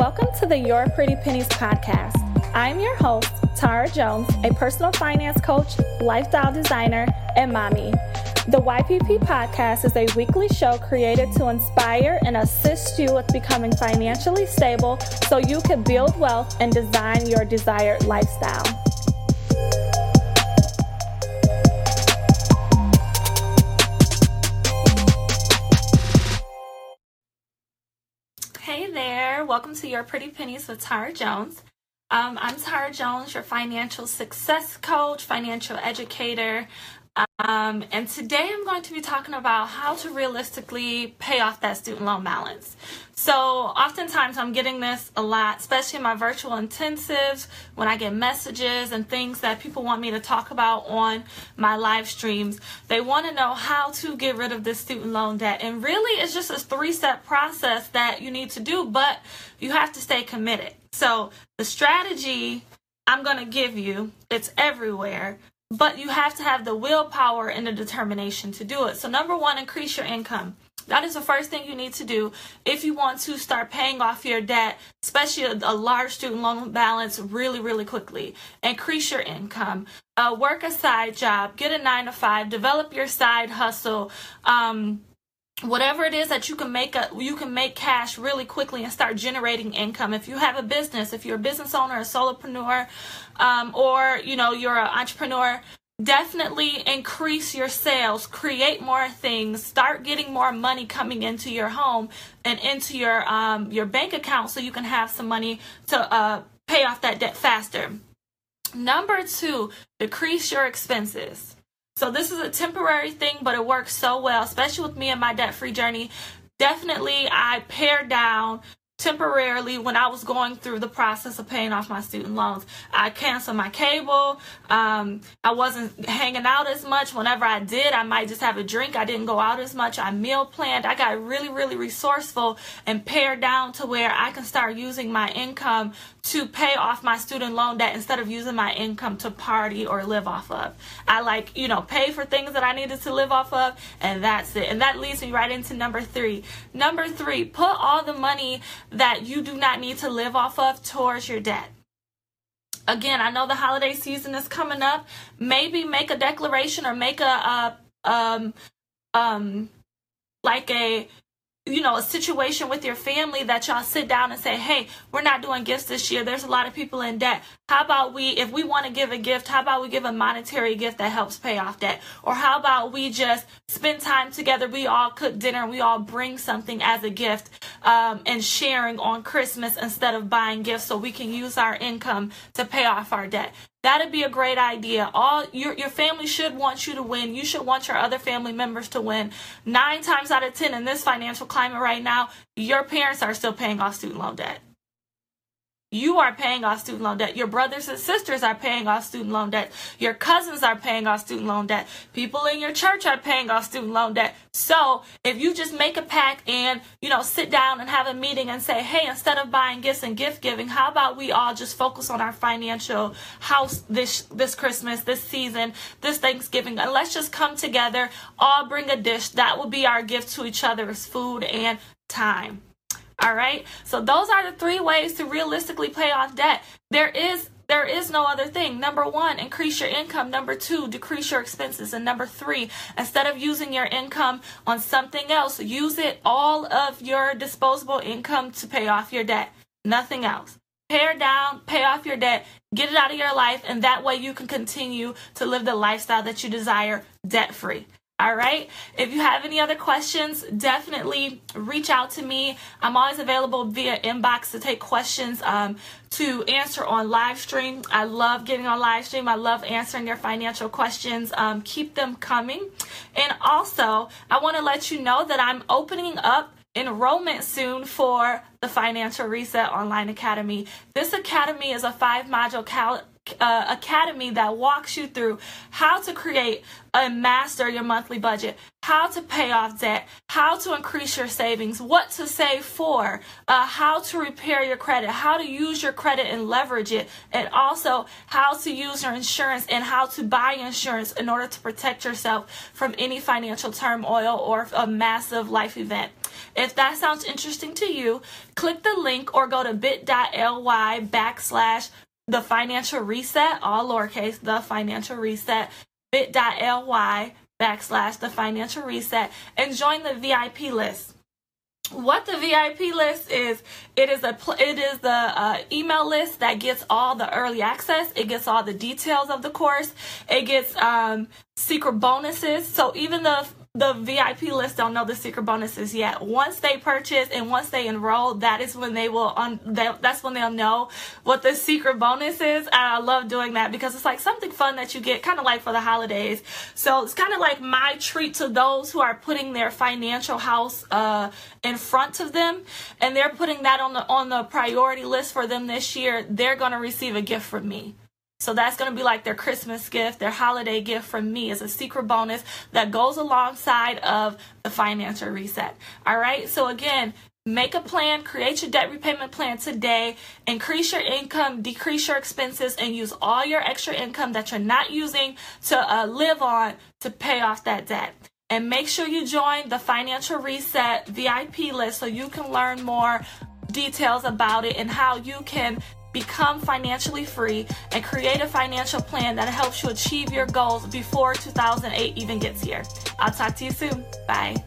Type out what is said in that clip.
Welcome to the Your Pretty Pennies podcast. I'm your host, Tara Jones, a personal finance coach, lifestyle designer, and mommy. The YPP podcast is a weekly show created to inspire and assist you with becoming financially stable so you can build wealth and design your desired lifestyle. There, welcome to Your Pretty Pennies with Tara Jones. Um, I'm Tara Jones, your financial success coach, financial educator. Um, and today I'm going to be talking about how to realistically pay off that student loan balance. So, oftentimes I'm getting this a lot, especially in my virtual intensives, when I get messages and things that people want me to talk about on my live streams. They want to know how to get rid of this student loan debt. And really, it's just a three step process that you need to do, but you have to stay committed. So, the strategy I'm going to give you, it's everywhere but you have to have the willpower and the determination to do it. So, number one, increase your income. That is the first thing you need to do if you want to start paying off your debt, especially a, a large student loan balance, really, really quickly. Increase your income. Uh, work a side job. Get a nine to five. Develop your side hustle. Um, whatever it is that you can make a you can make cash really quickly and start generating income. If you have a business if you're a business owner a solopreneur um, or you know you're an entrepreneur definitely increase your sales create more things start getting more money coming into your home and into your um, your bank account so you can have some money to uh, pay off that debt faster. Number two decrease your expenses so this is a temporary thing, but it works so well, especially with me and my debt free journey. Definitely, I pared down temporarily when I was going through the process of paying off my student loans. I canceled my cable. Um, I wasn't hanging out as much. Whenever I did, I might just have a drink. I didn't go out as much. I meal planned. I got really, really resourceful and pared down to where I can start using my income to pay off my student loan debt instead of using my income to party or live off of. I like, you know, pay for things that I needed to live off of, and that's it. And that leads me right into number three. Number three, put all the money that you do not need to live off of towards your debt. Again, I know the holiday season is coming up. Maybe make a declaration or make a, a um um like a you know, a situation with your family that y'all sit down and say, hey, we're not doing gifts this year. There's a lot of people in debt. How about we, if we want to give a gift, how about we give a monetary gift that helps pay off debt? Or how about we just spend time together? We all cook dinner. We all bring something as a gift um, and sharing on Christmas instead of buying gifts so we can use our income to pay off our debt. That'd be a great idea. All your your family should want you to win. You should want your other family members to win. Nine times out of ten in this financial climate right now, your parents are still paying off student loan debt. You are paying off student loan debt. Your brothers and sisters are paying off student loan debt. Your cousins are paying off student loan debt. People in your church are paying off student loan debt. So if you just make a pact and, you know, sit down and have a meeting and say, hey, instead of buying gifts and gift giving, how about we all just focus on our financial house this this Christmas, this season, this Thanksgiving, and let's just come together, all bring a dish. That will be our gift to each other is food and time. All right. So those are the three ways to realistically pay off debt. There is there is no other thing. Number one, increase your income. Number two, decrease your expenses. And number three, instead of using your income on something else, use it all of your disposable income to pay off your debt. Nothing else. Pare down, pay off your debt, get it out of your life, and that way you can continue to live the lifestyle that you desire debt free. All right. If you have any other questions, definitely reach out to me. I'm always available via inbox to take questions um, to answer on live stream. I love getting on live stream. I love answering your financial questions. Um, keep them coming. And also, I want to let you know that I'm opening up enrollment soon for the Financial Reset Online Academy. This academy is a five module cal- uh, academy that walks you through how to create and master your monthly budget, how to pay off debt, how to increase your savings, what to save for, uh, how to repair your credit, how to use your credit and leverage it, and also how to use your insurance and how to buy insurance in order to protect yourself from any financial turmoil or a massive life event. If that sounds interesting to you, click the link or go to bit.ly backslash the financial reset, all lowercase, the financial reset, bit.ly backslash the financial reset, and join the VIP list. What the VIP list is, it is a it is the uh, email list that gets all the early access. It gets all the details of the course. It gets um, secret bonuses. So even the the VIP list don't know the secret bonuses yet. Once they purchase and once they enroll, that is when they will un- that's when they'll know what the secret bonus is. I love doing that because it's like something fun that you get kind of like for the holidays. So it's kind of like my treat to those who are putting their financial house uh, in front of them and they're putting that on the on the priority list for them this year. They're going to receive a gift from me. So that's going to be like their Christmas gift, their holiday gift from me is a secret bonus that goes alongside of the financial reset. All right. So again, make a plan, create your debt repayment plan today, increase your income, decrease your expenses, and use all your extra income that you're not using to uh, live on to pay off that debt. And make sure you join the Financial Reset VIP list so you can learn more details about it and how you can become financially free, and create a financial plan that helps you achieve your goals before 2008 even gets here. I'll talk to you soon. Bye.